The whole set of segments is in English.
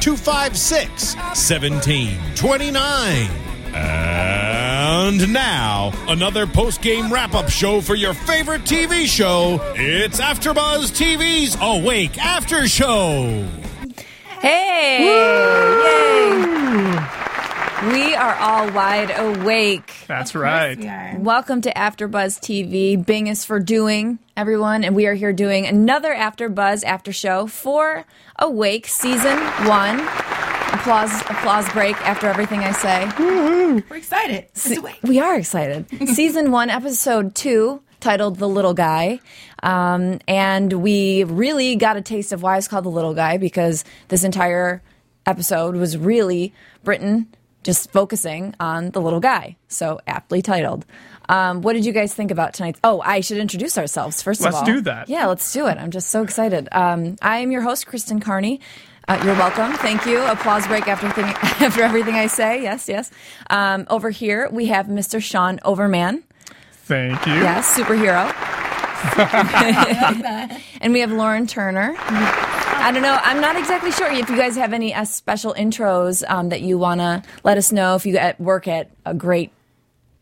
256 1729. And now, another post game wrap up show for your favorite TV show. It's AfterBuzz TV's Awake After Show. Hey! Yay! We are all wide awake. That's right. Welcome to AfterBuzz TV. Bing is for doing, everyone, and we are here doing another AfterBuzz After Show for Awake Season One. Applause, applause break after everything I say. We're excited. It's awake. We are excited. Season one, episode two, titled The Little Guy. Um, and we really got a taste of why it's called The Little Guy because this entire episode was really Britten just focusing on the little guy. So aptly titled. Um, what did you guys think about tonight? Oh, I should introduce ourselves first Let's of all. do that. Yeah, let's do it. I'm just so excited. Um, I am your host, Kristen Carney. Uh, you're welcome. Thank you. Applause break after, thing, after everything I say. Yes, yes. Um, over here, we have Mr. Sean Overman. Thank you. Yes, superhero. and we have Lauren Turner. I don't know. I'm not exactly sure if you guys have any uh, special intros um, that you want to let us know if you at work at a great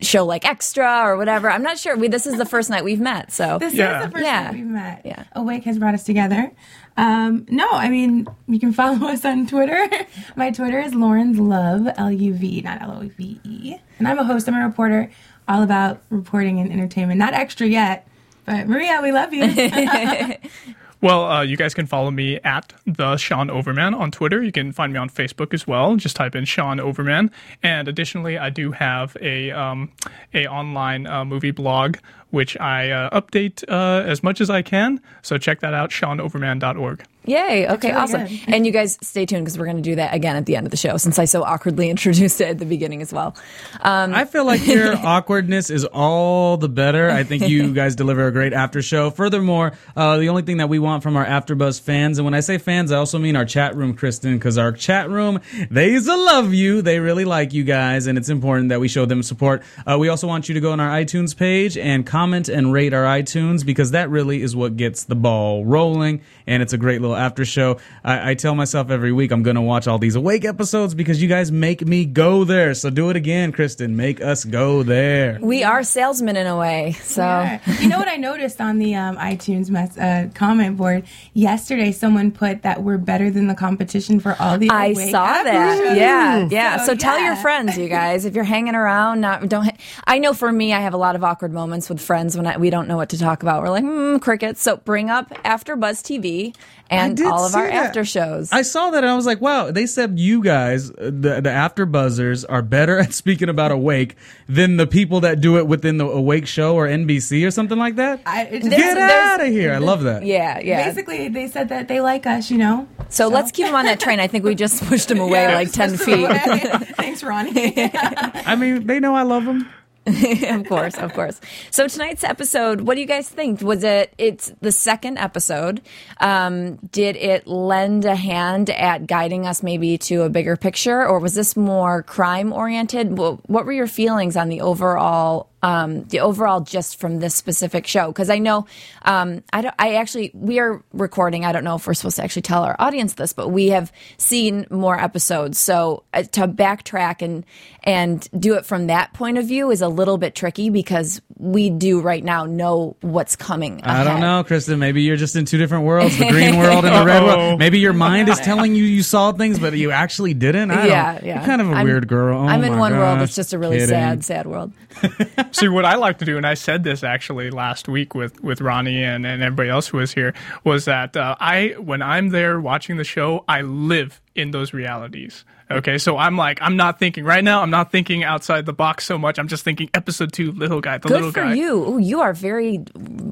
show like Extra or whatever. I'm not sure. We, this is the first night we've met, so This Yeah. is the first Yeah. time we've met. Yeah. Awake has brought us together. Um, no, I mean, you can follow us on Twitter. My Twitter is Lauren's Love, L U V, not L O V E. And I'm a host, I'm a reporter, all about reporting and entertainment. Not extra yet, but Maria, we love you. Well, uh, you guys can follow me at the Sean Overman on Twitter. You can find me on Facebook as well. Just type in Sean Overman. And additionally, I do have a um, a online uh, movie blog which I uh, update uh, as much as I can. So check that out, SeanOverman.org. Yay. Okay, really awesome. good. And you guys stay tuned because we're going to do that again at the end of the show since I so awkwardly introduced it at the beginning as well. Um, I feel like your awkwardness is all the better. I think you guys deliver a great after show. Furthermore, uh, the only thing that we want from our AfterBuzz fans, and when I say fans, I also mean our chat room, Kristen, because our chat room, they love you. They really like you guys, and it's important that we show them support. Uh, we also want you to go on our iTunes page and comment and rate our iTunes because that really is what gets the ball rolling, and it's a great little after show. I, I tell myself every week I'm going to watch all these awake episodes because you guys make me go there. So do it again, Kristen. Make us go there. we are salesmen in a way. So. Yeah. You know what I noticed on the um, iTunes mess, uh, comment board yesterday? Someone put that we're better than the competition for all the. I Awake saw that. shows. Yeah, yeah. So, So, tell your friends, you guys, if you're hanging around, not don't. I know for me, I have a lot of awkward moments with friends when I, we don't know what to talk about. We're like, hmm, crickets. So bring up After Buzz TV and did all of our that. after shows. I saw that and I was like, wow, they said you guys, uh, the, the after buzzers, are better at speaking about Awake than the people that do it within the Awake show or NBC or something like that. I, it There's- Get there's- out of here. I love that. yeah, yeah. Basically, they said that they like us, you know. so, let's keep them on that train. I think we just pushed them away like ten feet. Thanks, Ronnie. I mean, they know I love them. of course, of course. So tonight's episode, what do you guys think? Was it? It's the second episode. Um, did it lend a hand at guiding us maybe to a bigger picture, or was this more crime oriented? What, what were your feelings on the overall? Um, the overall just from this specific show because I know um, I don't I actually we are recording I don't know if we're supposed to actually tell our audience this but we have seen more episodes so uh, to backtrack and and do it from that point of view is a little bit tricky because we do right now know what's coming I don't know, Kristen. Maybe you're just in two different worlds, the green world and the red world. Maybe your mind is telling you you saw things, but you actually didn't. I yeah don't. yeah You're kind of a I'm- weird girl. Oh I'm in my one world it's just a really Kidding. sad sad world see what I like to do, and I said this actually last week with with Ronnie and, and everybody else who was here, was that uh, I when I'm there watching the show, I live in those realities. Okay, so I'm like, I'm not thinking right now. I'm not thinking outside the box so much. I'm just thinking episode two, little guy, the Good little for guy. you. Ooh, you are very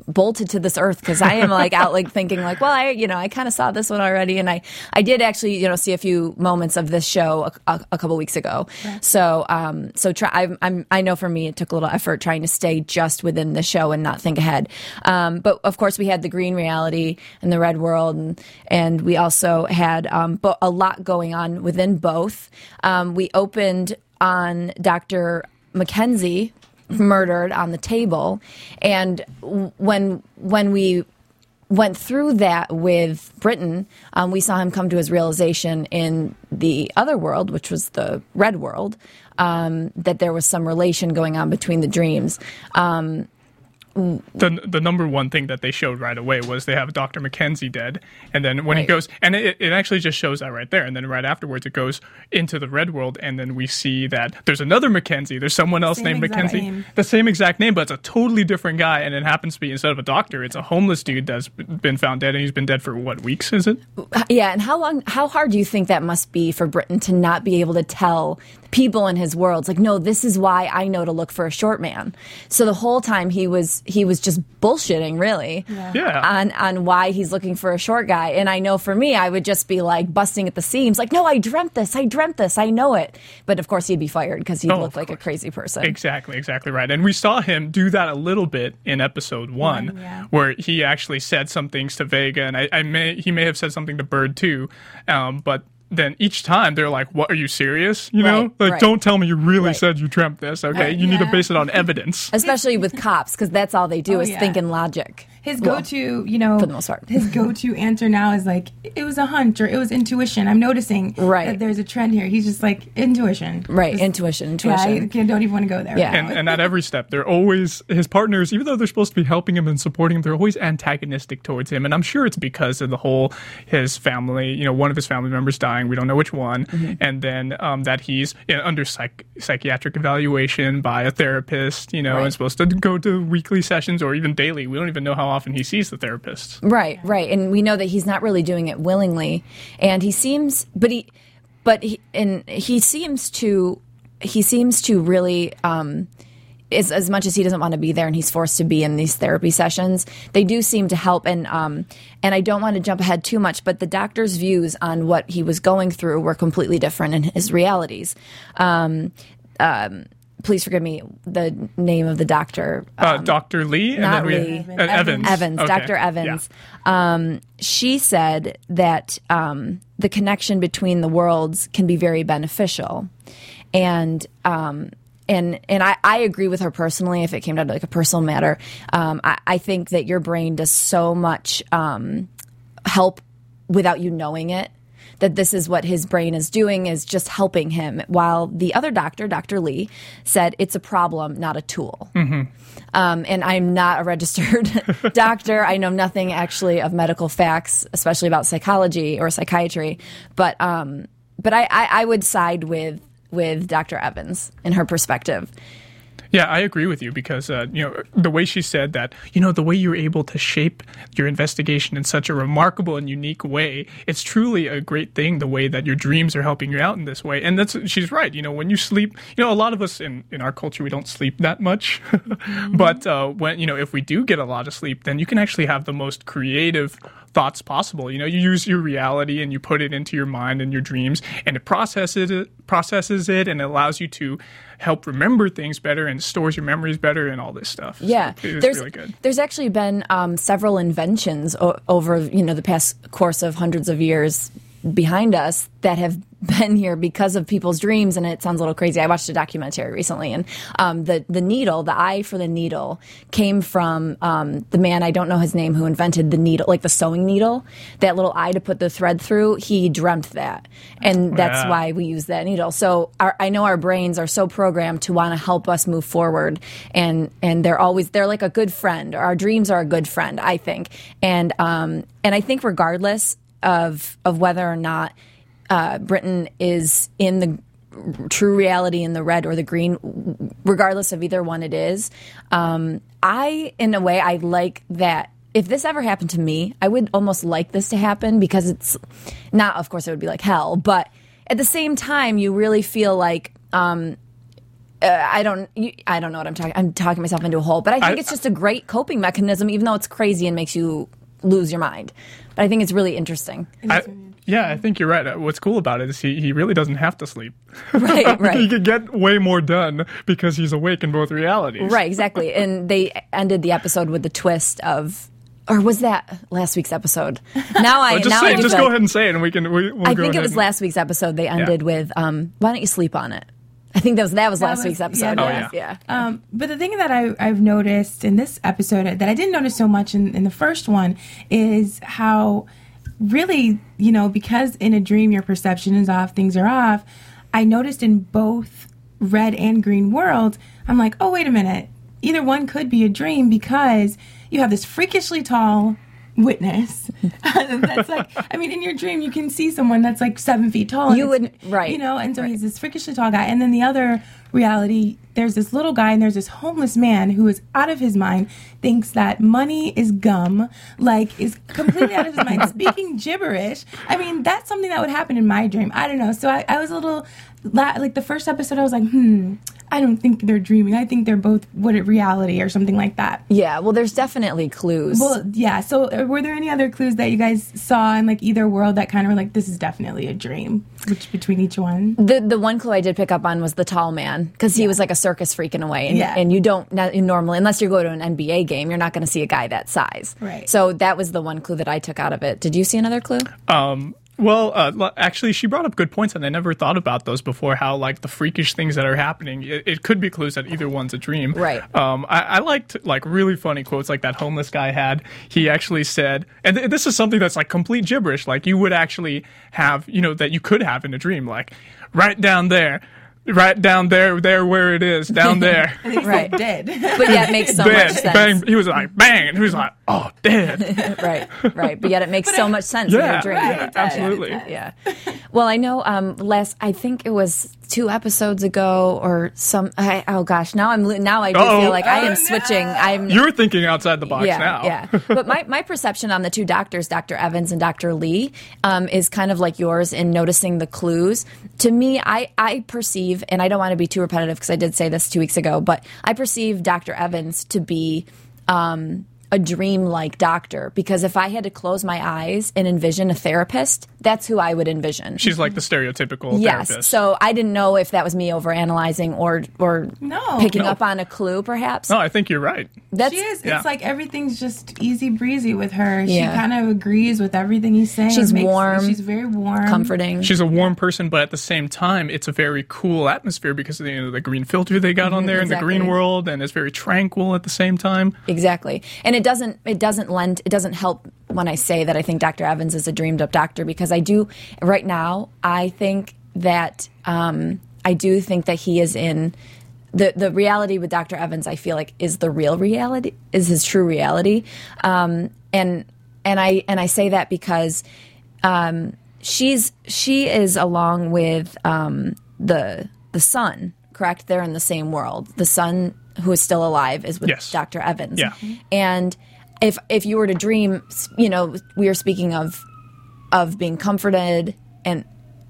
bolted to this earth because I am like out like thinking like, well, I you know I kind of saw this one already, and I I did actually you know see a few moments of this show a, a, a couple weeks ago. So um so try I'm, I'm I know for me it took a little effort trying to stay just within the show and not think ahead. Um, but of course we had the green reality and the red world, and and we also had um bo- a lot going on within both. Um, we opened on Dr. Mackenzie murdered on the table and when when we went through that with Britten, um, we saw him come to his realization in the other world, which was the red world, um, that there was some relation going on between the dreams. Um, the the number one thing that they showed right away was they have Dr. Mackenzie dead, and then when he Right. goes, and it, it actually just shows that right there, and then right afterwards it goes into the red world, and then we see that there's another Mackenzie, there's someone else Same named Mackenzie, name. the same exact name, but it's a totally different guy, and it happens to be instead of a doctor, it's a homeless dude that's been found dead, and he's been dead for what weeks? Is it? yeah, and how long, how hard do you think that must be for Britten to not be able to tell people in his worlds, like, no, this is why I know to look for a short man. So the whole time he was he was just bullshitting, really, Yeah. on on why he's looking for a short guy. And I know for me, I would just be like busting at the seams, like, no, I dreamt this, I dreamt this, I know it. But of course, he'd be fired because he'd Oh, look of like a crazy person. Exactly, exactly right. And we saw him do that a little bit in episode one, One, yeah. where he actually said some things to Vega, and I, I may he may have said something to Bird too, um, but. Then each time they're like, "What are you serious? You know, Right, like right. don't tell me you really Right. said you dreamt this. Okay, you need to base it on evidence." Especially with cops, because that's all they do Oh, is yeah. think in logic. His go-to, you know, for the most part. his go-to answer now is like, "It was a hunch or it was intuition." I'm noticing Right. that there's a trend here. He's just like intuition, Right, Just- intuition, Yeah, intuition. I don't even want to go there. Yeah. right and, and at every step, they're always his partners, even though they're supposed to be helping him and supporting him, they're always antagonistic towards him. And I'm sure it's because of the whole his family, you know, one of his family members dying, we don't know which one, and then um, that he's you know, under psych- psychiatric evaluation by a therapist, you know, Right. and supposed to go to weekly sessions or even daily. We don't even know how often he sees the therapist. Right, right, and we know that he's not really doing it willingly, and he seems, but he, but he, and he seems to, he seems to really, um, as, as much as he doesn't want to be there and he's forced to be in these therapy sessions, they do seem to help. And um, and I don't want to jump ahead too much, but the doctor's views on what he was going through were completely different in his realities. Um, um, please forgive me the name of the doctor. Uh, Dr. Lee and not then we Lee. uh, Evans. Evans, Okay. Dr. Yeah. Evans. Um, she said that um, the connection between the worlds can be very beneficial, and um, and and I, I agree with her personally. If it came down to like a personal matter, um, I, I think that your brain does so much um, help without you knowing it. That this is what his brain is doing is just helping him, while the other doctor, Dr. Lee, said it's a problem, not a tool. Um, and I'm not a registered doctor. I know nothing actually of medical facts, especially about psychology or psychiatry. But um, but I, I, I would side with with Dr. Evans in her perspective. Yeah, I agree with you because uh, you know the way she said that. You know the way you're able to shape your investigation in such a remarkable and unique way. It's truly a great thing. The way that your dreams are helping you out in this way, and that's she's right. You know when you sleep, you know a lot of us in in our culture we don't sleep that much, but uh, when you know if we do get a lot of sleep, then you can actually have the most creative thoughts possible. You know, you use your reality and you put it into your mind and your dreams, and it processes it, processes it, and it allows you to help remember things better and stores your memories better and all this stuff. So Yeah, it's there's really good. there's actually been um, several inventions o- over you know the past course of hundreds of years behind us that have been here because of people's dreams and it sounds a little crazy. I watched a documentary recently and um, the, the needle the eye for the needle came from um, the man i don't know his name who invented the needle like the sewing needle that little eye to put the thread through he dreamt that. And that's Wow. why we use that needle. So our, i know our brains are so programmed to want to help us move forward and and they're always they're like a good friend our dreams are a good friend i think. And um and i think regardless of of whether or not uh, Britten is in the true reality in the red or the green, regardless of either one it is. Um, I, in a way, I like that. If this ever happened to me, I would almost like this to happen because it's not, of course, it would be like hell, but at the same time, you really feel like um, uh, I don't you, I don't know what I'm talking. I'm talking myself into a hole, but I think I- it's just a great coping mechanism, even though it's crazy and makes you lose your mind. But I think it's really interesting. I, yeah, I think you're right. Uh, What's cool about it is he, he really doesn't have to sleep. Right, right. he could get way more done because he's awake in both realities. Right, exactly. And they ended the episode with the twist of, or was that last week's episode? Now I But just now say, I just go like- ahead and say it, and we can. We, we'll I go think it was and- last week's episode. They ended with, um, "Why don't you sleep on it?" I think that was that was That last was- week's yeah, episode. yeah, was- yeah. Um, but the thing that I, I've noticed in this episode that I didn't notice so much in, in the first one is how really, you know, because in a dream your perception is off, things are off. I noticed in both red and green worlds, I'm like, oh, wait a minute. Either one could be a dream because you have this freakishly tall witness that's like i mean in your dream you can see someone that's like seven feet tall You would- right, you know and so he's this freakishly tall guy and then the other reality there's this little guy and there's this homeless man who is out of his mind thinks that money is gum like is completely out of his mind speaking gibberish. I mean that's something that would happen in my dream. I don't know. So i, I was a little la- like the first episode i was like hmm i don't think they're dreaming i think they're both what it reality or something like that Yeah, well, there's definitely clues. well yeah so uh, were there any other clues that you guys saw in like either world that kind of were like this is definitely a dream which between each one The the one clue I did pick up on was the tall man because he was like a circus freak in a way, and, Yeah. and you don't not, normally unless you go to an NBA game, you're not going to see a guy that size. Right. So that was the one clue that I took out of it. Did you see another clue? Um, well, uh, actually, she brought up good points, and I never thought about those before. How like the freakish things that are happening, it, it could be clues that either one's a dream. Right. Um, I, I liked like really funny quotes like that homeless guy had. He actually said, and th- this is something that's like complete gibberish. Like you would actually have, you know, that you could have in a dream. Like right down there, right down there, there where it is, down there. Right. dead But yeah, it makes so much dead. sense. Bang. He was like bang, and he was like, oh, dead. right, right. But yet it makes so much sense in your dream. yeah, absolutely. Yeah. Well, I know. Um, last I think it was two episodes ago or some. I, oh gosh, now I'm now I do Uh-oh. feel like I Oh, am no. switching. I'm You're thinking outside the box yeah, now. Yeah, But my, my perception on the two doctors, Dr. Evans and Dr. Lee, um, is kind of like yours in noticing the clues. To me, I, I perceive, and I don't want to be too repetitive because I did say this two weeks ago, but I perceive Dr. Evans to be um, a dream-like doctor because if I had to close my eyes and envision a therapist, that's who I would envision. She's like the stereotypical Yes. therapist. So I didn't know if that was me overanalyzing or or No. picking No. up on a clue, perhaps. no, I think you're right. That's she is. yeah. It's like everything's just easy breezy with her. She kind of agrees with everything he's saying. She's makes- warm, She's very warm. comforting. She's a warm person, but at the same time, it's a very cool atmosphere because of the, you know, the green filter they got on mm-hmm. there in the green world, and it's very tranquil at the same time. Exactly. And it doesn't it doesn't lend it doesn't help when I say that I think Dr. Evans is a dreamed up doctor because I do right now I think that um, I do think that he is in the the reality with Dr. Evans I feel like is the real reality is his true reality. Um, and and I and I say that because um, she's she is along with um, the the son, correct? They're in the same world. The son who is still alive is with Yes. Dr. Evans. Yeah. And if if you were to dream, you know, we are speaking of of being comforted and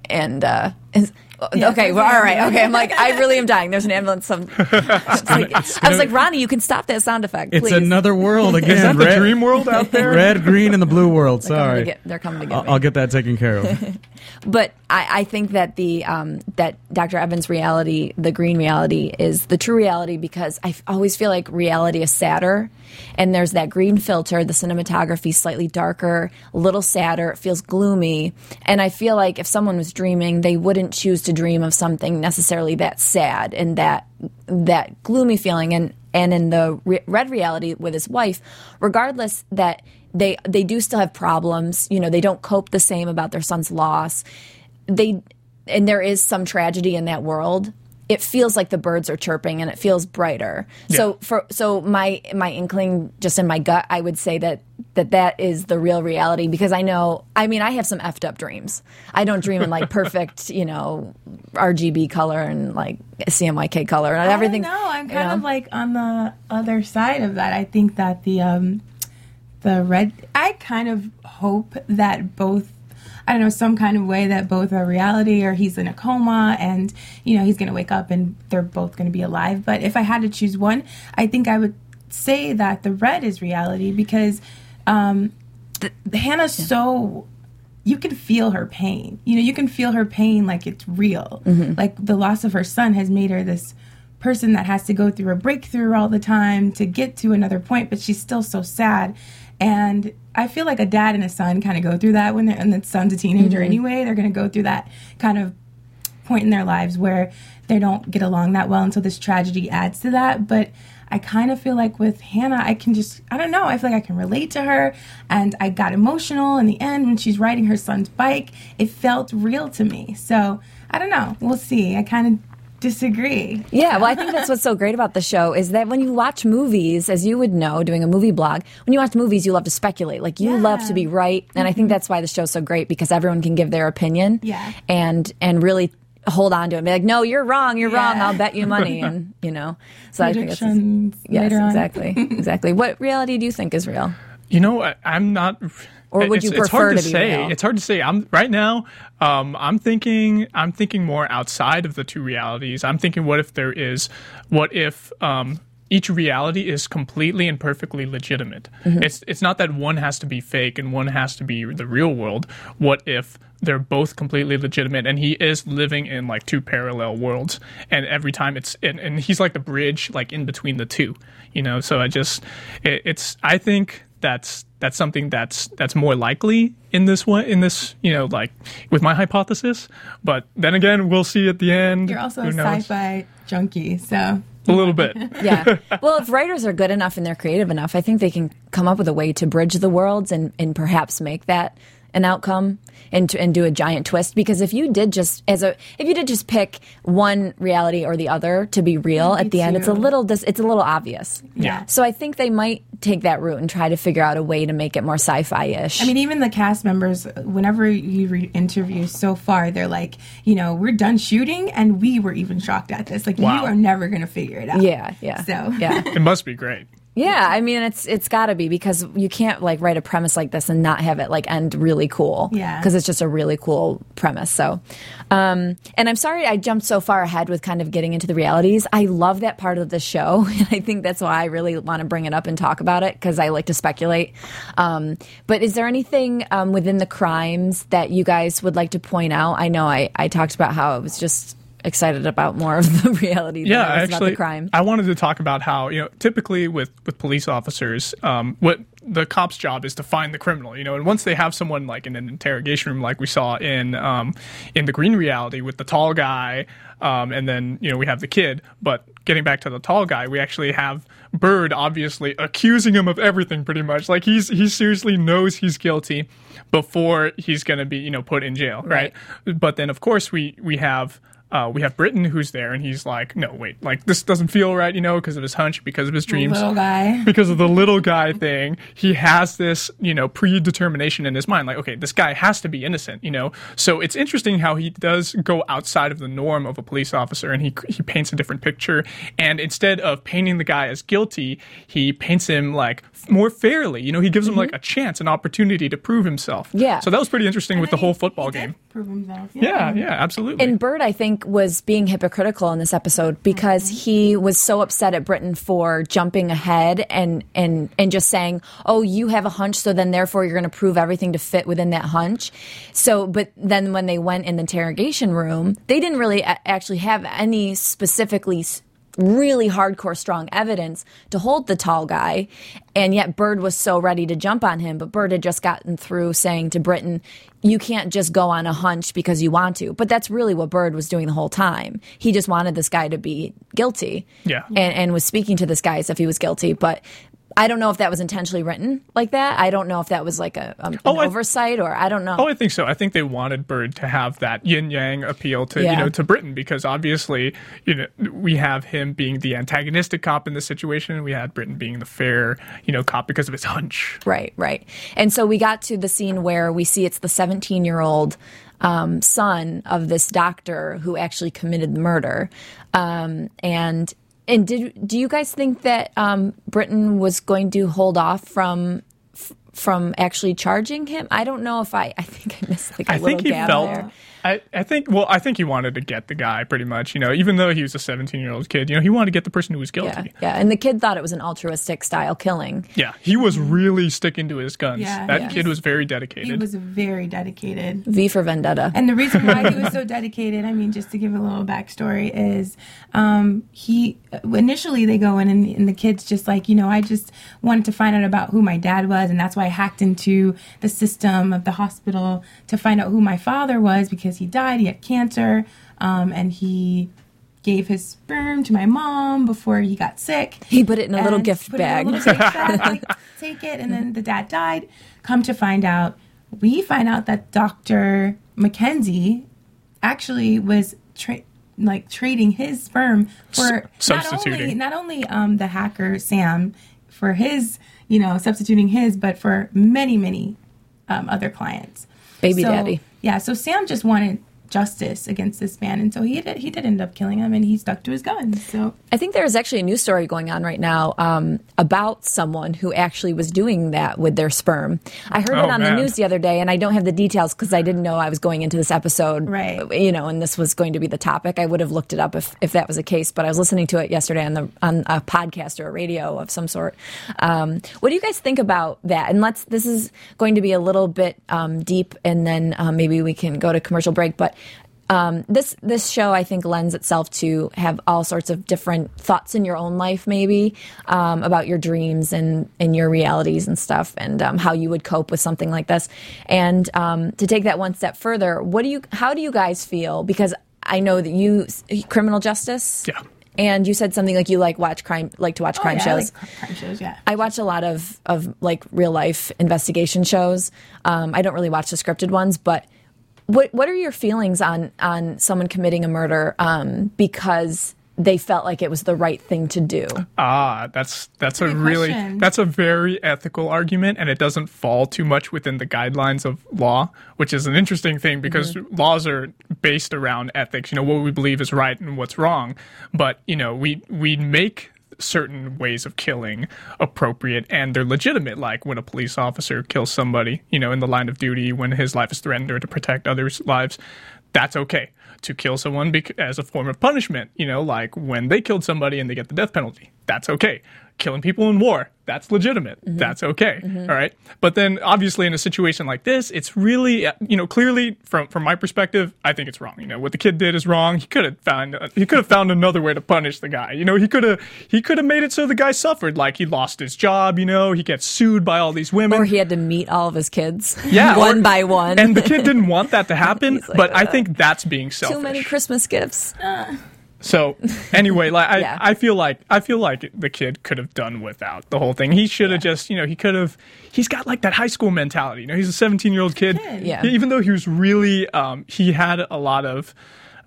and uh and, okay, well, all right, okay. I'm like, I really am dying. There's an ambulance. Some, It's like- I was like, Ronnie, you can stop that sound effect, It's another world again. Is that the red, dream world out there? red, green, and the blue world. They're coming to Sorry. get- they're coming to get I'll, me. I'll get that taken care of. but I, I think that the um, that Dr. Evans' reality, the green reality, is the true reality because I f- always feel like reality is sadder, and there's that green filter, the cinematography slightly darker, a little sadder, it feels gloomy, and I feel like if someone was dreaming, they wouldn't choose to dream of something necessarily that sad and that that gloomy feeling, and and in the re- red reality with his wife, regardless that they they do still have problems. You know, they don't cope the same about their son's loss. They and there is some tragedy in that world. It feels like the birds are chirping and it feels brighter. So for so my my inkling just in my gut, I would say that that that is the real reality because I know I mean I have some effed up dreams. I don't dream in like perfect, you know, RGB color and like CMYK color and everything. No, I'm you kind know? of like on the other side of that. I think that the um the red I kind of hope that both I don't know some kind of way that both are reality or he's in a coma and you know he's going to wake up and they're both going to be alive. But if I had to choose one, I think I would say that the red is reality because um the, Hannah's so you can feel her pain. You know, you can feel her pain like it's real. Like the loss of her son has made her this person that has to go through a breakthrough all the time to get to another point, but she's still so sad. And I feel like a dad and a son kind of go through that when they're, and the son's a teenager mm-hmm. anyway. They're going to go through that kind of point in their lives where they don't get along that well until this tragedy adds to that. But I kind of feel like with Hannah, I can just, I don't know, I feel like I can relate to her. And I got emotional in the end when she's riding her son's bike. It felt real to me. So I don't know. We'll see. I kind of disagree. Yeah, well, I think that's what's so great about the show is that when you watch movies, as you would know, doing a movie blog, when you watch movies, you love to speculate. Like you love to be right, and I think that's why the show's so great because everyone can give their opinion. Yeah. and and really hold on to it. And be like, no, you're wrong. You're wrong. I'll bet you money, and you know. So I think that's yes, exactly, exactly. What reality do you think is real? You know, I, I'm not. Or would it's, you it's hard prefer to, to say. real? It's hard to say. I'm right now. Um, I'm thinking. I'm thinking more outside of the two realities. I'm thinking, what if there is? What if um, each reality is completely and perfectly legitimate? Mm-hmm. It's it's not that one has to be fake and one has to be the real world. What if they're both completely legitimate and he is living in like two parallel worlds and every time it's and, and he's like the bridge like in between the two you know so i just it, it's i think that's that's something that's that's more likely in this one in this you know like with my hypothesis but then again we'll see at the end You're also a sci-fi junkie, so a little bit Yeah. well, if writers are good enough and they're creative enough, I think they can come up with a way to bridge the worlds and, and perhaps make that an outcome and to, and do a giant twist. Because if you did just as a if you did just pick one reality or the other to be real at the end, it's a little dis, it's a little obvious. Yeah. So I think they might take that route and try to figure out a way to make it more sci-fi ish. I mean, even the cast members, whenever you re- interview so far, they're like, you know, we're done shooting, and we were even shocked at this. Like, Wow. you are never going to figure it out. yeah, yeah. So yeah. it must be great Yeah, I mean it's it's got to be because you can't like write a premise like this and not have it like end really cool. Yeah. because it's just a really cool premise. So, um, and I'm sorry I jumped so far ahead with kind of getting into the realities. I love that part of the show, and I think that's why I really want to bring it up and talk about it because I like to speculate. Um, but is there anything um, within the crimes that you guys would like to point out? I know I I talked about how it was just excited about more of the reality. yeah than I was actually about the crime. i wanted to talk about how you know typically with with police officers um, what the cop's job is to find the criminal you know and once they have someone like in an interrogation room like we saw in um, in the green reality with the tall guy um, and then you know we have the kid but getting back to the tall guy we actually have bird obviously accusing him of everything pretty much like he's he seriously knows he's guilty before he's going to be you know put in jail right? but then of course we we have uh, we have Britten who's there, and he's like, no, wait, like this doesn't feel right, you know, because of his hunch, because of his dreams, little guy. because of the little guy thing. He has this, you know, predetermination in his mind, like, okay, this guy has to be innocent, you know. So it's interesting how he does go outside of the norm of a police officer, and he he paints a different picture. And instead of painting the guy as guilty, he paints him like more fairly. You know, he gives him like a chance, an opportunity to prove himself. Yeah. So that was pretty interesting with the whole football game. Prove himself. Yeah, yeah, absolutely. And Bird, I think, was being hypocritical in this episode because mm-hmm. he was so upset at Britten for jumping ahead and and and just saying, "Oh, you have a hunch, so then therefore you're going to prove everything to fit within that hunch." So, but then when they went in the interrogation room, they didn't really a- actually have any specifically. Really hardcore, strong evidence to hold the tall guy, and yet Bird was so ready to jump on him. But Bird had just gotten through saying to Britten, "You can't just go on a hunch because you want to." But that's really what Bird was doing the whole time. He just wanted this guy to be guilty, Yeah. and, and was speaking to this guy as if he was guilty. But I don't know if that was intentionally written like that. I don't know if that was like a um, an Oh, I- oversight or I don't know. Oh, I think so. I think they wanted Bird to have that yin yang appeal to Yeah. you know to Britten because obviously you know we have him being the antagonistic cop in this situation, and we had Britten being the fair you know cop because of his hunch. Right, right. And so we got to the scene where we see it's the 17 year old um, son of this doctor who actually committed the murder. Um, and and did do you guys think that um, Britten was going to hold off from f- from actually charging him? I don't know if I. I think I missed like a I little think he felt. there. I, I think well I think he wanted to get the guy pretty much you know even though he was a 17 year old kid you know he wanted to get the person who was guilty yeah. And the kid thought it was an altruistic style killing. yeah, he was really sticking to his guns Yeah, that yeah. kid was very dedicated He was very dedicated. V for Vendetta. And the reason why he was so dedicated, I mean, just to give a little backstory, is um, he initially they go in and, and the kid's just like, you know, I just wanted to find out about who my dad was, and that's why I hacked into the system of the hospital to find out who my father was because he died, he had cancer, um, and he gave his sperm to my mom before he got sick. He put it in a little gift put it in a bag. little gift bag, like, take it, and then the dad died. Come to find out, we find out that Dr. Mackenzie actually was tra- like trading his sperm for not substituting. only not only um, the hacker Sam for his, you know, substituting his, but for many many um, other clients. Baby So, daddy. Yeah, so Sam just wanted justice against this man, and so he did. He did end up killing him, and he stuck to his guns. So I think there's actually a news story going on right now um, about someone who actually was doing that with their sperm. I heard Oh, it on man. the news the other day, and I don't have the details because I didn't know I was going into this episode. Right. You know, and this was going to be the topic. I would have looked it up if, if that was the case, but I was listening to it yesterday on the on a podcast or a radio of some sort. Um, what do you guys think about that? And let's. This is going to be a little bit um, deep, and then um, maybe we can go to commercial break, but um, this this show I think lends itself to have all sorts of different thoughts in your own life, maybe um, about your dreams and and your realities and stuff, and um, how you would cope with something like this. And um, to take that one step further, what do you? How do you guys feel? Because I know that you criminal justice. Yeah. And you said something like you like watch crime, like to watch crime Oh, yeah, I shows. like crime shows, yeah. I watch a lot of of like real life investigation shows. Um, I don't really watch the scripted ones, but what what are your feelings on on someone committing a murder um, because they felt like it was the right thing to do? Ah, that's that's a good really question. that's a very ethical argument, and it doesn't fall too much within the guidelines of law, which is an interesting thing because laws are based around ethics. You know what we believe is right and what's wrong, but you know we we make certain ways of killing appropriate and they're legitimate like when a police officer kills somebody you know in the line of duty when his life is threatened or to protect others lives that's okay. To kill someone as a form of punishment you know like when they killed somebody and they get the death penalty that's okay killing people in war. That's legitimate. That's okay. All right? But then obviously in a situation like this it's really uh, you know clearly from from my perspective i think it's wrong. You know what the kid did is wrong. He could have found uh, he could have found another way to punish the guy. You know he could have he could have made it so the guy suffered. Like he lost his job you know he gets sued by all these women. Or he had to meet all of his kids, yeah one or- by one. and the kid didn't want that to happen like, but i "Uh, think that's being selfish too many Christmas gifts. So anyway, like I, Yeah. I feel like I feel like the kid could have done without the whole thing. He should have just, you know, he could have. He's got like that high school mentality. You know, he's a 17 year old kid. Yeah. Even though he was really, um, he had a lot of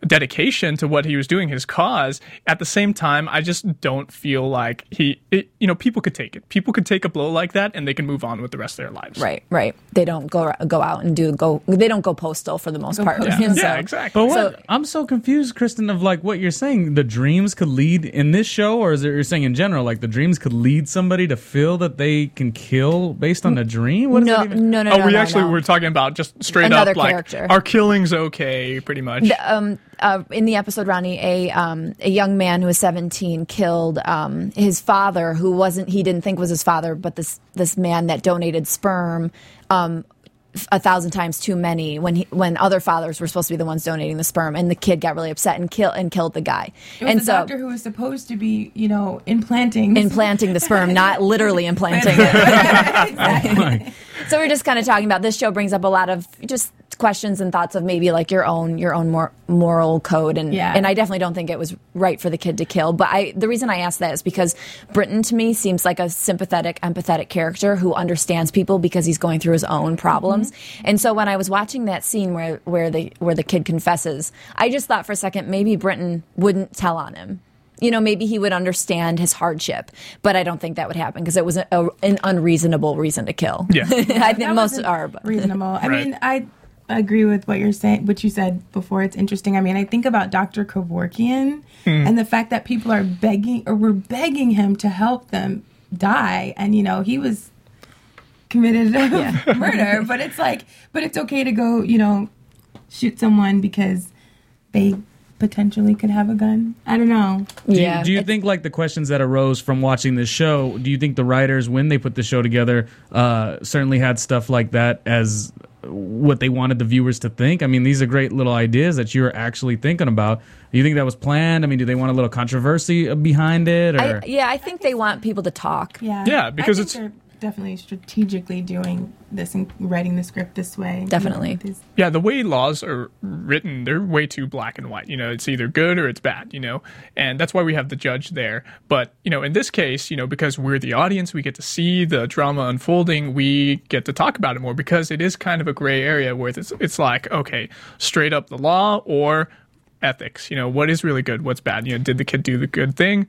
dedication to what he was doing, his cause. At the same time, I just don't feel like he. It, you know, people could take it. People could take a blow like that, and they can move on with the rest of their lives. Right, right. They don't go go out and do go. They don't go postal for the most part. Yeah, So- yeah exactly. But what So- I'm so confused, Kristen, of like what you're saying. The dreams could lead in this show, or is it you're saying in general, like the dreams could lead somebody to feel that they can kill based on a dream? What No, even? no, no, Oh, we no, actually no. were talking about just straight Another up like character. our killing's okay, pretty much. um, uh, in the episode, Ronnie, a um, a young man who was 17 killed um, his father, who wasn't he didn't think was his father, but this this man that donated sperm. Um, a thousand times too many when he, when other fathers were supposed to be the ones donating the sperm and the kid got really upset and kill and killed the guy It was and the so doctor who was supposed to be, you know, implanting. implanting the sperm not literally implanting it Exactly. So we're just kind of talking about this show brings up a lot of just questions and thoughts of maybe like your own your own mor- moral code and Yeah. and I definitely don't think it was right for the kid to kill but I the reason I asked that is because Britten to me seems like a sympathetic empathetic character who understands people because he's going through his own problems mm-hmm. and so when I was watching that scene where where the where the kid confesses I just thought for a second maybe Britten wouldn't tell on him you know, maybe he would understand his hardship, but I don't think that would happen because it was a, a, an unreasonable reason to kill. Yeah. I think most are. But. reasonable. I Right. mean, I agree with what you're saying, what you said before. It's interesting. I mean, I think about Dr. Kevorkian and the fact that people are begging or were begging him to help them die, and you know, he was committed murder. But it's like, but it's okay to go, you know, shoot someone because they potentially could have a gun. I don't know. Do you, Yeah. do you think like the questions that arose from watching this show? Do you think the writers, when they put the show together, uh, certainly had stuff like that as what they wanted the viewers to think? I mean, these are great little ideas that you're actually thinking about. Do you think that was planned? I mean, do they want a little controversy behind it? Or I, yeah, I think they want people to talk. Yeah, Yeah, because it's- they're definitely strategically doing this and writing the script this way. Definitely. Yeah, the way laws are written, they're way too black and white. You know, it's either good or it's bad, you know, and that's why we have the judge there. But, you know, in this case, you know, because we're the audience, we get to see the drama unfolding, we get to talk about it more because it is kind of a gray area where it's, it's like, okay, straight up the law or ethics. You know, what is really good? What's bad? You know, did the kid do the good thing?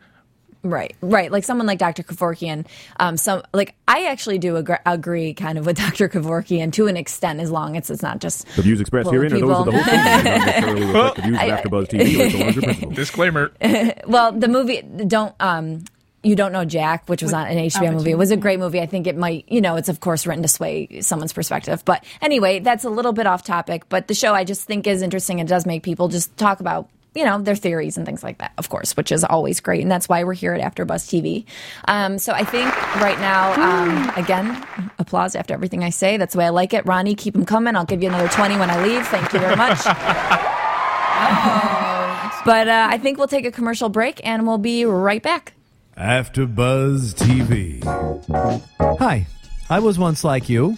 Right, right. Like someone like Dr. Kevorkian. Um, some like I actually do agree, agree kind of with Dr. Kevorkian to an extent, as long as it's not just The views expressed Well, herein are those of the people- host and do not necessarily reflect the views of AfterBuzz TV or its owners or principals. Disclaimer. Well, the movie don't um you don't know Jack, which was on an HBO movie. It was a great movie. I think it might, you know, it's of course written to sway someone's perspective. But anyway, that's a little bit off topic. But the show I just think is interesting. It does make people just talk about, you know, their theories and things like that, of course, which is always great. And that's why we're here at AfterBuzz TV. Um, so I think right now, um, again, applause after everything I say. That's the way I like it. Ronnie, keep them coming. I'll give you another 20 when I leave. Thank you very much. But uh, I think we'll take a commercial break and we'll be right back. After Buzz TV. Hi, I was once like you,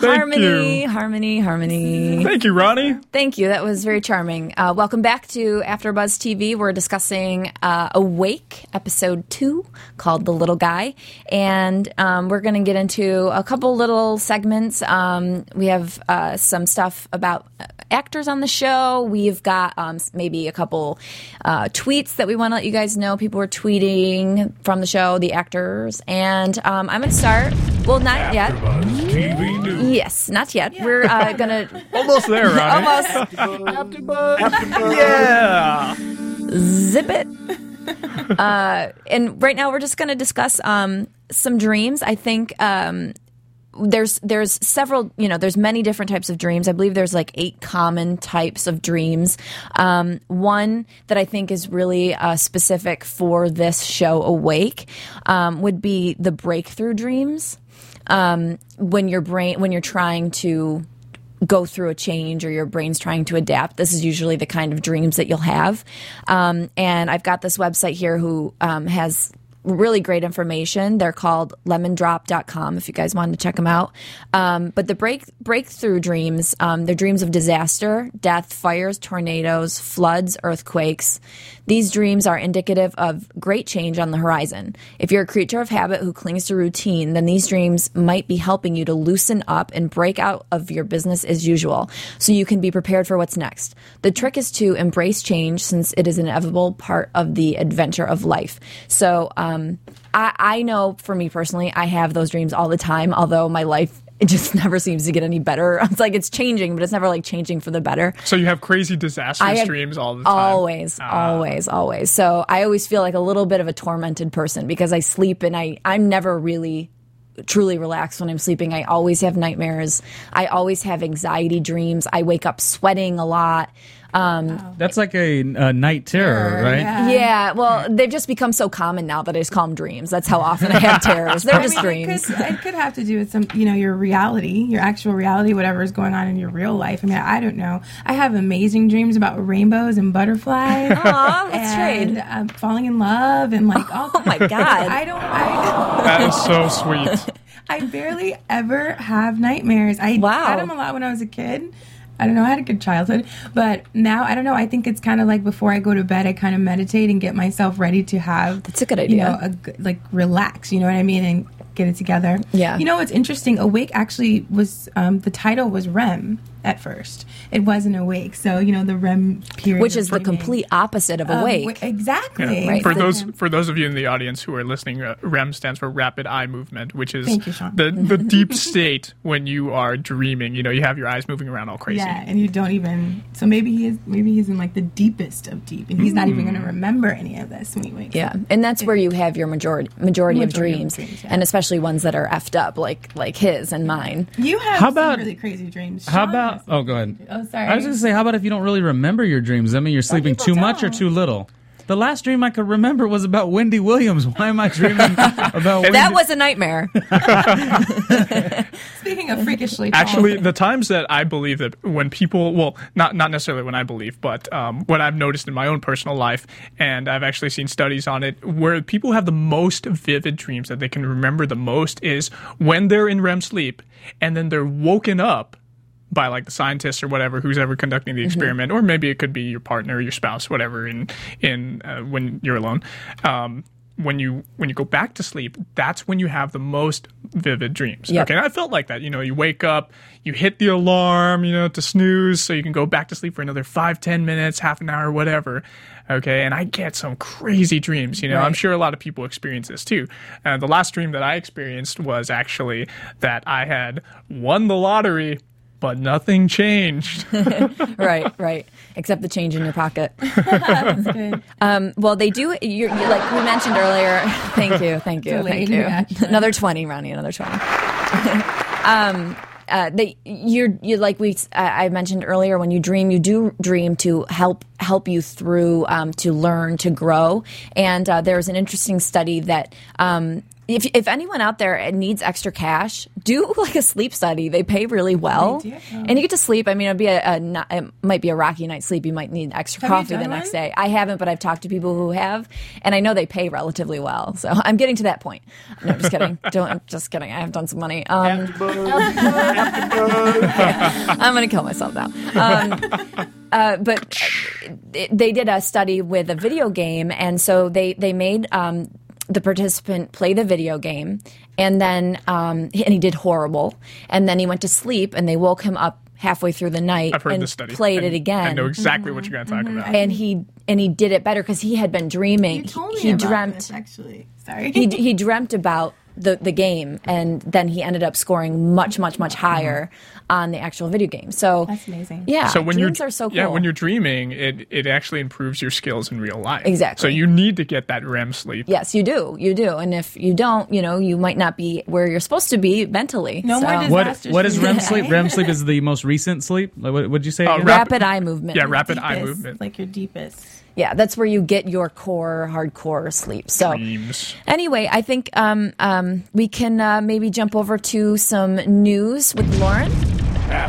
Thank harmony, you. harmony, harmony. Thank you, Ronnie. Thank you. That was very charming. Uh, welcome back to AfterBuzz TV. We're discussing uh, Awake, episode two, called "The Little Guy," and um, we're going to get into a couple little segments. Um, we have uh, some stuff about uh, actors on the show. We've got um, maybe a couple uh, tweets that we want to let you guys know. People were tweeting from the show, the actors, and um, I'm going to start. Well, not yet. Buzz TV News. Yes, not yet. We're uh, gonna Almost there, Ronnie. almost Yeah. zip it. uh, and right now we're just going to discuss um, some dreams. I think um, there's there's several you know there's many different types of dreams. I believe there's like eight common types of dreams. Um, one that I think is really uh, specific for this show, Awake, um, would be the breakthrough dreams. Um, when your brain when you're trying to go through a change or your brain's trying to adapt. This is usually the kind of dreams that you'll have. Um, and I've got this website here who um, has really great information. They're called lemondrop.com if you guys wanted to check them out. Um, but the break breakthrough dreams, um, they're dreams of disaster, death, fires, tornadoes, floods, earthquakes. These dreams are indicative of great change on the horizon. If you're a creature of habit who clings to routine, then these dreams might be helping you to loosen up and break out of your business as usual so you can be prepared for what's next. The trick is to embrace change since it is an inevitable part of the adventure of life. So, um, I, I know for me personally, I have those dreams all the time, although my life it just never seems to get any better. It's like it's changing, but it's never like changing for the better. So you have crazy disastrous have- dreams all the time. Always, Ah. always, always. So I always feel like a little bit of a tormented person because I sleep and I I'm never really truly relaxed when I'm sleeping. I always have nightmares. I always have anxiety dreams. I wake up sweating a lot. Um, That's like a, a night terror, right? yeah, well, they've just become so common now that I just call them dreams. That's how often I have terrors. They're I just mean, dreams. It could, it could have to do with some, you know, your reality, your actual reality, whatever is going on in your real life. I mean, I don't know. I have amazing dreams about rainbows and butterflies. Aw, that's and trade. um, falling in love and like all. Oh my God. I don't. I, That is so sweet. I barely ever have nightmares. I Wow. had them a lot when I was a kid. I don't know. I had a good childhood, but now I don't know. I think it's kind of like before I go to bed, I kind of meditate and get myself ready to have. That's a good You idea. know, a like relax. You know what I mean, and get it together. Yeah. You know what's interesting? Awake actually was um, the title was REM at first. It wasn't awake. So you know the REM period, Which is the complete opposite of Um, awake. wi- exactly. Right. For So- those for those of you in the audience who are listening, uh, REM stands for rapid eye movement, which is Thank you, Sean. the the deep state when you are dreaming. You know, you have your eyes moving around all crazy. Yeah, and you don't even. So maybe he is. Maybe he's in like the deepest of deep, and he's not even going to remember any of this when he wakes Yeah, up. and that's where you have your majority majority, of Majority of dreams, dreams, yeah. and especially ones that are effed up, like like his and mine. You have How some about- really crazy dreams. How Sean about? Oh, go ahead. Oh, sorry. I was going to say, how about if you don't really remember your dreams? I mean, you're sleeping people too much or too little. The last dream I could remember was about Wendy Williams. Why am I dreaming about Wendy? That was a nightmare. Speaking of freakishly tall. Actually, the times that I believe that when people, well, not not necessarily when I believe, but um, what I've noticed in my own personal life, and I've actually seen studies on it, where people have the most vivid dreams that they can remember the most is when they're in REM sleep, and then they're woken up by like the scientist or whatever who's ever conducting the experiment, or maybe it could be your partner, your spouse, whatever. In in uh, when you're alone, um, when you when you go back to sleep, that's when you have the most vivid dreams. Yep. Okay, and I felt like that. You know, you wake up, you hit the alarm, you know, to snooze, so you can go back to sleep for another five, ten minutes, half an hour, whatever. Okay, and I get some crazy dreams. You know, I'm sure a lot of people experience this too. Uh, the last dream that I experienced was actually that I had won the lottery. But nothing changed. right, right. Except the change in your pocket. Um, well, they do. You're, you like we mentioned earlier. Thank you, thank you, Delayed thank you. reaction. Another twenty, Ronnie. Another twenty. um, uh, they you're you like we I I mentioned earlier when you dream you do dream to help help you through um, to learn to grow and uh, there's an interesting study that um, if, if anyone out there needs extra cash do like a sleep study. They pay really well. and you get to sleep. I mean it'd be a, a not, it might be a rocky night's sleep. You might need extra Have coffee the done next one? day. I haven't but I've talked to people who have and I know they pay relatively well. So I'm getting to that point. No just kidding. Don't I'm just kidding. I have done some money. Um, I'm going to kill myself now. Um, uh, but they did a study with a video game, and so they they made um, the participant play the video game, and then um, and he did horrible, and then he went to sleep, and they woke him up halfway through the night I've heard and this study. played I- it again. I know exactly what you're going to talk about. and he and he did it better because he had been dreaming. You told me he about dreamt this, actually. Sorry. he he dreamt about the the game, and then he ended up scoring much much much higher on the actual video game. So That's amazing. Yeah, so when dreams you're are so cool. yeah when you're dreaming it it actually improves your skills in real life Exactly. so you need to get that rem sleep Yes, you do. You do. And if you don't, you know, you might not be where you're supposed to be mentally. No So- more dis- What what is REM sleep? REM sleep is the most recent sleep. Like, What would you say? Uh, again? rap- rapid eye movement. yeah rapid eye movement Like your deepest. Yeah, that's where you get your core hardcore sleep. So dreams anyway, I think um, um, we can uh, maybe jump over to some news with Lauren.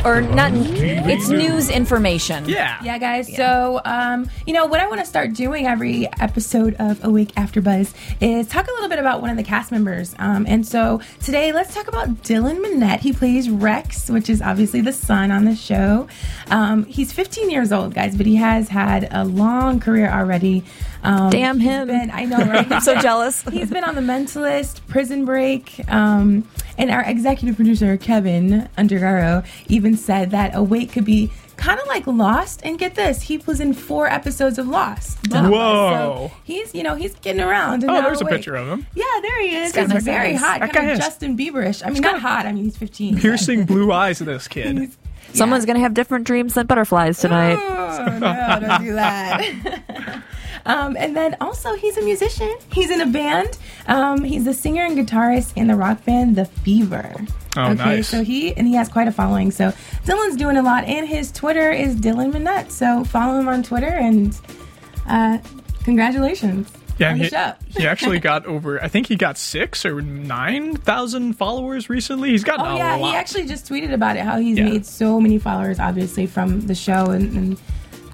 Or not. It's news information. Yeah. Yeah, guys. So, um, you know, what I want to start doing every episode of Awake After Buzz is talk a little bit about one of the cast members. Um, and so today, let's talk about Dylan Minnette. He plays Rex, which is obviously the son on the show. Um, he's 15 years old, guys, but he has had a long career already. Um, Damn him. Been, I know, right? I'm so jealous. He's been on The Mentalist, Prison Break, um, and our executive producer Kevin Undergaro even said that Awake could be kind of like Lost. And get this, he was in four episodes of Lost. Duh. Whoa. So he's you know he's getting around. And Oh, now there's a picture of him. Yeah, there he is. got He's nice very eyes. hot, That kind guy of Justin Bieberish. I mean, not hot. I mean, he's 15. Piercing blue eyes, of this kid. Someone's gonna have different dreams than butterflies tonight. Oh, no, don't do that. um, and then also, he's a musician. He's in a band. Um, he's the singer and guitarist in the rock band The Fever. Oh, okay, nice. So he and he has quite a following. So Dylan's doing a lot, and his Twitter is Dylan Minnette. So follow him on Twitter, and uh, congratulations Yeah, he, he actually got over. I think he got six or nine thousand followers recently. He's gotten Oh a yeah, he actually just tweeted about it. How he's Yeah. made so many followers, obviously from the show, and, and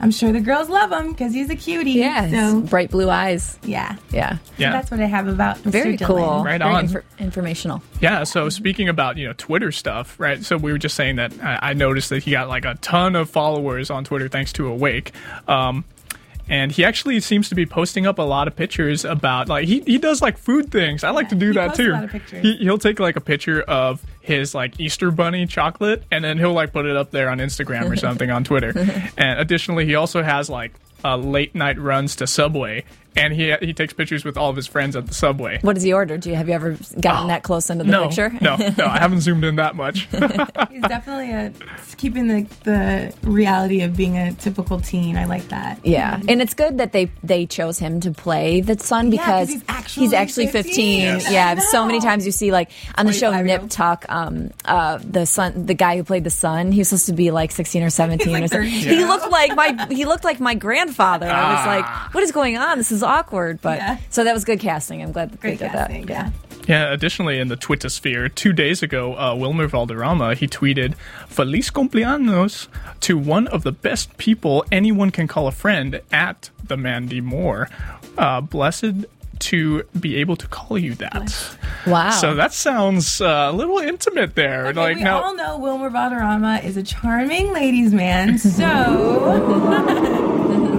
I'm sure the girls love him because he's a cutie. Yeah, So bright blue eyes. yeah. Yeah, So Yeah. that's what I have about Mr. very Dylan. cool. Right very on. infor- informational. Yeah. So speaking about you know Twitter stuff, right? So we were just saying that I, I noticed that he got like a ton of followers on Twitter thanks to Awake. Um, and he actually seems to be posting up a lot of pictures about like he, he does like food things. I like to do that too. lot of pictures. He, he'll take like a picture of his like Easter bunny chocolate and then he'll like put it up there on Instagram or something on Twitter. And additionally, he also has like uh, late night runs to Subway and he he takes pictures with all of his friends at the Subway. What does he order? Do you have you ever gotten that close into the no, picture? no, no, I haven't zoomed in that much. He's definitely a, keeping the, the reality of being a typical teen. I like that. Yeah, and it's good that they they chose him to play the son Yeah, 'cause because he's actually he's actually 15. 15. Yes. Yeah, so many times you see like on the show Nip Tuck, um, uh, the son, the guy who played the son, he was supposed to be like 16 or 17 like or something. 32. He looked like my he looked like my grandfather. I was Ah. like, what is going on? This is awkward. But Yeah. so that was good casting. I'm glad that Great they did casting. that. Yeah. Yeah, additionally, in the Twitter sphere, two days ago, uh, Wilmer Valderrama, he tweeted, Feliz cumpleaños to one of the best people anyone can call a friend at the Mandy Moore. Uh, blessed to be able to call you that. Wow. So that sounds uh, a little intimate there. Okay, like we now, all know Wilmer Valderrama is a charming ladies' man. So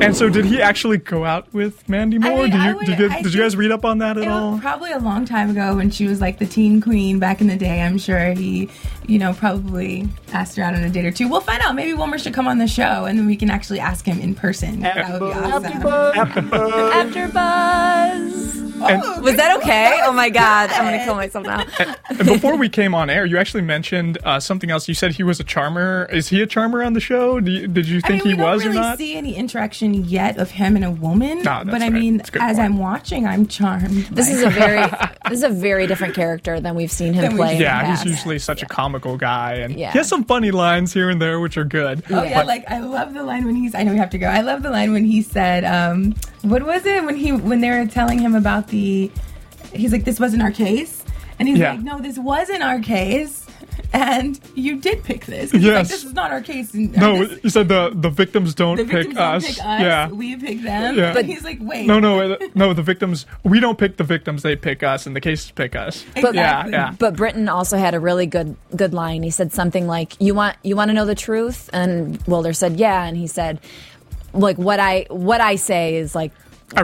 and so did he actually go out with Mandy Moore? mean, did you would- did, you, I did you guys read up on that at it all? was probably a long time ago when she was like the teen queen back in the day. I'm sure he, you know, probably asked her out on a date or two. We'll find out. Maybe Wilmer should come on the show and then we can actually ask him in person. That would be awesome. After Buzz. Oh, Was that okay? Oh my god, I'm gonna kill myself now. and before we came on air, you actually mentioned uh, something else. You said he was a charmer. Is he a charmer on the show? Do you, did you I think mean, he was don't really or not? see any interaction yet of him and a woman. No, that's but I mean, That's a good as point. I'm watching, I'm charmed. This is a very this is a very different character than we've seen him Than we've play. in the yeah, he's usually such a comical guy, and Yeah. he has some funny lines here and there, which are good. Oh yeah, like I love the line when he's. I know we have to go. I love the line when he said, um, "What was it when he when they were telling him about the?" He's like, "This wasn't our case," and he's Yeah. like, "No, this wasn't our case." And you did pick this. He's like, Yes. this is not our case. And, no, this- you said the the victims don't the pick victims us. don't pick us. Yeah. We pick them. Yeah. But he's like, wait. No, no, no. The victims. We don't pick the victims. They pick us, and the cases pick us. But, Yeah, yeah. But Britten also had a really good good line. He said something like, "You want you want to know the truth?" And Wilder said, "Yeah." And he said, "Like what I what I say is like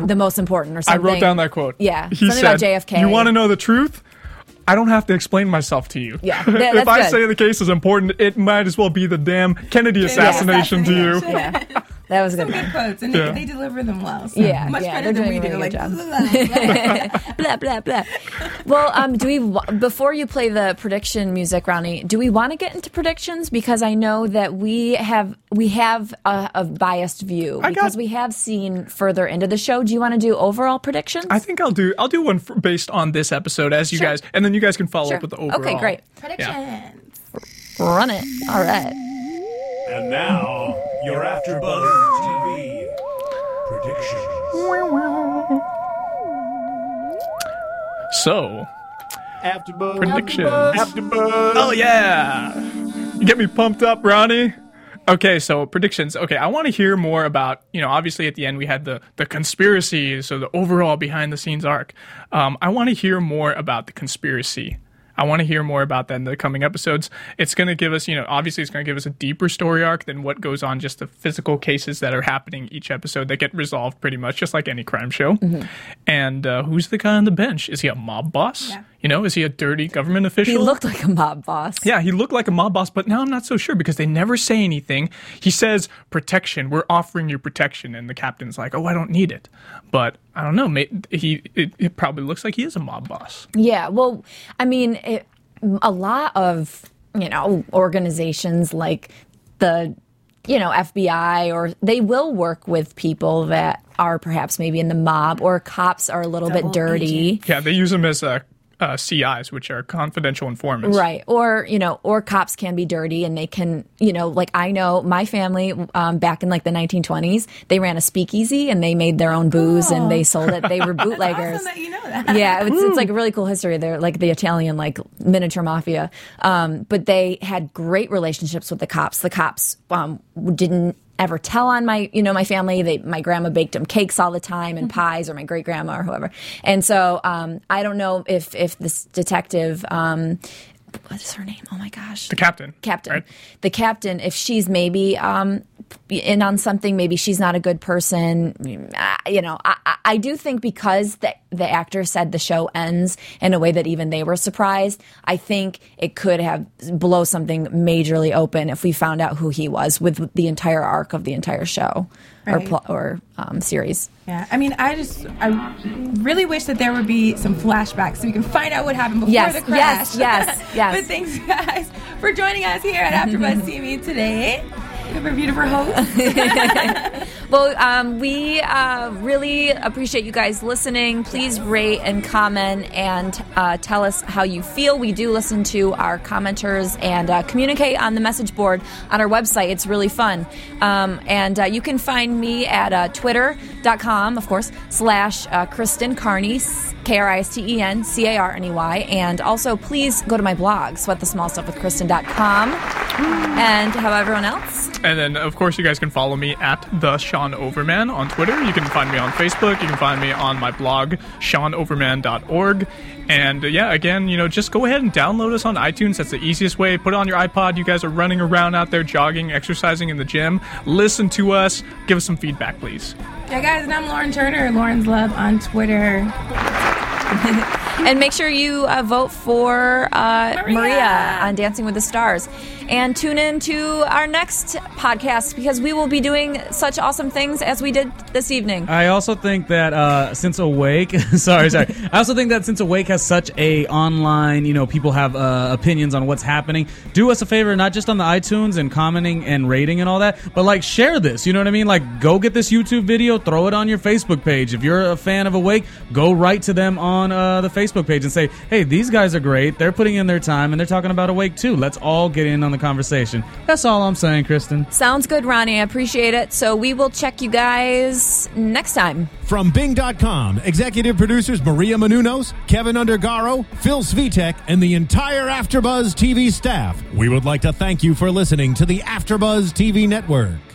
the most important." Or something. I wrote down that quote. Yeah, he something said, about JFK. You want to know the truth? I don't have to explain myself to you. Yeah, that- if I good. say the case is important, it might as well be the damn Kennedy assassination to you. Yeah, that was a good. Good quotes, and Yeah. they, they deliver them well. So Yeah, much yeah, better than we doing do. really Like, good blah, blah, blah. Well, um, do we before you play the prediction music, Ronnie? Do we want to get into predictions because I know that we have we have a, a biased view I got- because we have seen further into the show. Do you want to do overall predictions? I think I'll do I'll do one for, based on this episode as you Sure. guys, and then you guys can follow Sure. up with the overall. Okay, great. Predictions. Run it. All right. And now, your AfterBuzz TV predictions. So, AfterBuzz. predictions. AfterBuzz. Oh yeah. You get me pumped up, Ronnie. Okay, so predictions. Okay, I want to hear more about, you know, obviously at the end we had the the conspiracy, so the overall behind the scenes arc. Um, I want to hear more about the conspiracy. I want to hear more about that in the coming episodes. It's going to give us, you know, obviously it's going to give us a deeper story arc than what goes on just the physical cases that are happening each episode that get resolved pretty much just like any crime show. And uh, who's the guy on the bench? Is he a mob boss? Yeah. You know, is he a dirty government official? He looked like a mob boss. Yeah, he looked like a mob boss, but now I'm not so sure because they never say anything. He says protection. We're offering you protection, and the captain's like, "Oh, I don't need it." But I don't know. He it, it probably looks like he is a mob boss. Yeah, well, I mean, it, a lot of you know organizations like the you know FBI or they will work with people that are perhaps maybe in the mob or cops are a little bit dirty. agent. Yeah, they use him as uh, uh, CIs, which are confidential informants. Right. Or, you know, or cops can be dirty and they can, you know, like I know my family um, back in like the 1920s, they ran a speakeasy and they made their own booze and they sold it. They were bootleggers. Awesome you know that. yeah, it's, it's like a really cool history. They're like the Italian, like miniature mafia. Um, but they had great relationships with the cops. The cops um, didn't ever tell on my, you know, my family. They, my grandma baked them cakes all the time and pies, or my great grandma or whoever. And so um, I don't know if if this detective. Um, what is her name? Oh my gosh. The captain. captain. right? The captain, if she's maybe um, in on something, maybe she's not a good person. I- You know, I, I- I do think because the, the actor said the show ends in a way that even they were surprised, I think it could have blow something majorly open if we found out who he was with the entire arc of the entire show or, pl- or um, series. Yeah, I mean, I just, I really wish that there would be some flashbacks so we can find out what happened before Yes, the crash. yes, yes, yes. but thanks, guys, for joining us here at AfterBuzz TV today. We have a beautiful host. Well, um, we uh, really appreciate you guys listening. Please rate and comment and uh, tell us how you feel. We do listen to our commenters and uh, communicate on the message board on our website. It's really fun. Um, and uh, you can find me at uh, twitter.com, of course, slash uh, Kristen Carney, K R I S T E N C A R N E Y. And also, please go to my blog, sweatthesmallstuffwithkristen.com. And how everyone else? And then, of course, you guys can follow me at the Sean Overman on Twitter. You can find me on Facebook. You can find me on my blog, seanoverman.org. And uh, yeah, again, you know, just go ahead and download us on iTunes. That's the easiest way. Put it on your iPod. You guys are running around out there, jogging, exercising in the gym. Listen to us. Give us some feedback, please. yeah, guys, and I'm Lauren Turner, Lauren's Love on Twitter. And make sure you uh, vote for uh, Maria. Maria. on Dancing with the Stars. And tune in to our next podcast because we will be doing such awesome things as we did this evening. I also think that uh, since Awake, sorry, sorry. I also think that since Awake has such a online, you know, people have uh, opinions on what's happening. Do us a favor, not just on the iTunes and commenting and rating and all that, but like share this. You know what I mean? Like, go get this YouTube video, throw it on your Facebook page. If you're a fan of Awake, go write to them on uh, the Facebook page and say, "Hey, these guys are great. They're putting in their time and they're talking about Awake too. Let's all get in on the conversation." That's all I'm saying, Kristen. Sounds good, Ronnie. I appreciate it. So we will check you guys next time. From Bing.com, executive producers Maria Menounos, Kevin Undergaro, Phil Svitek, and the entire Afterbuzz TV staff, we would like to thank you for listening to the Afterbuzz TV network.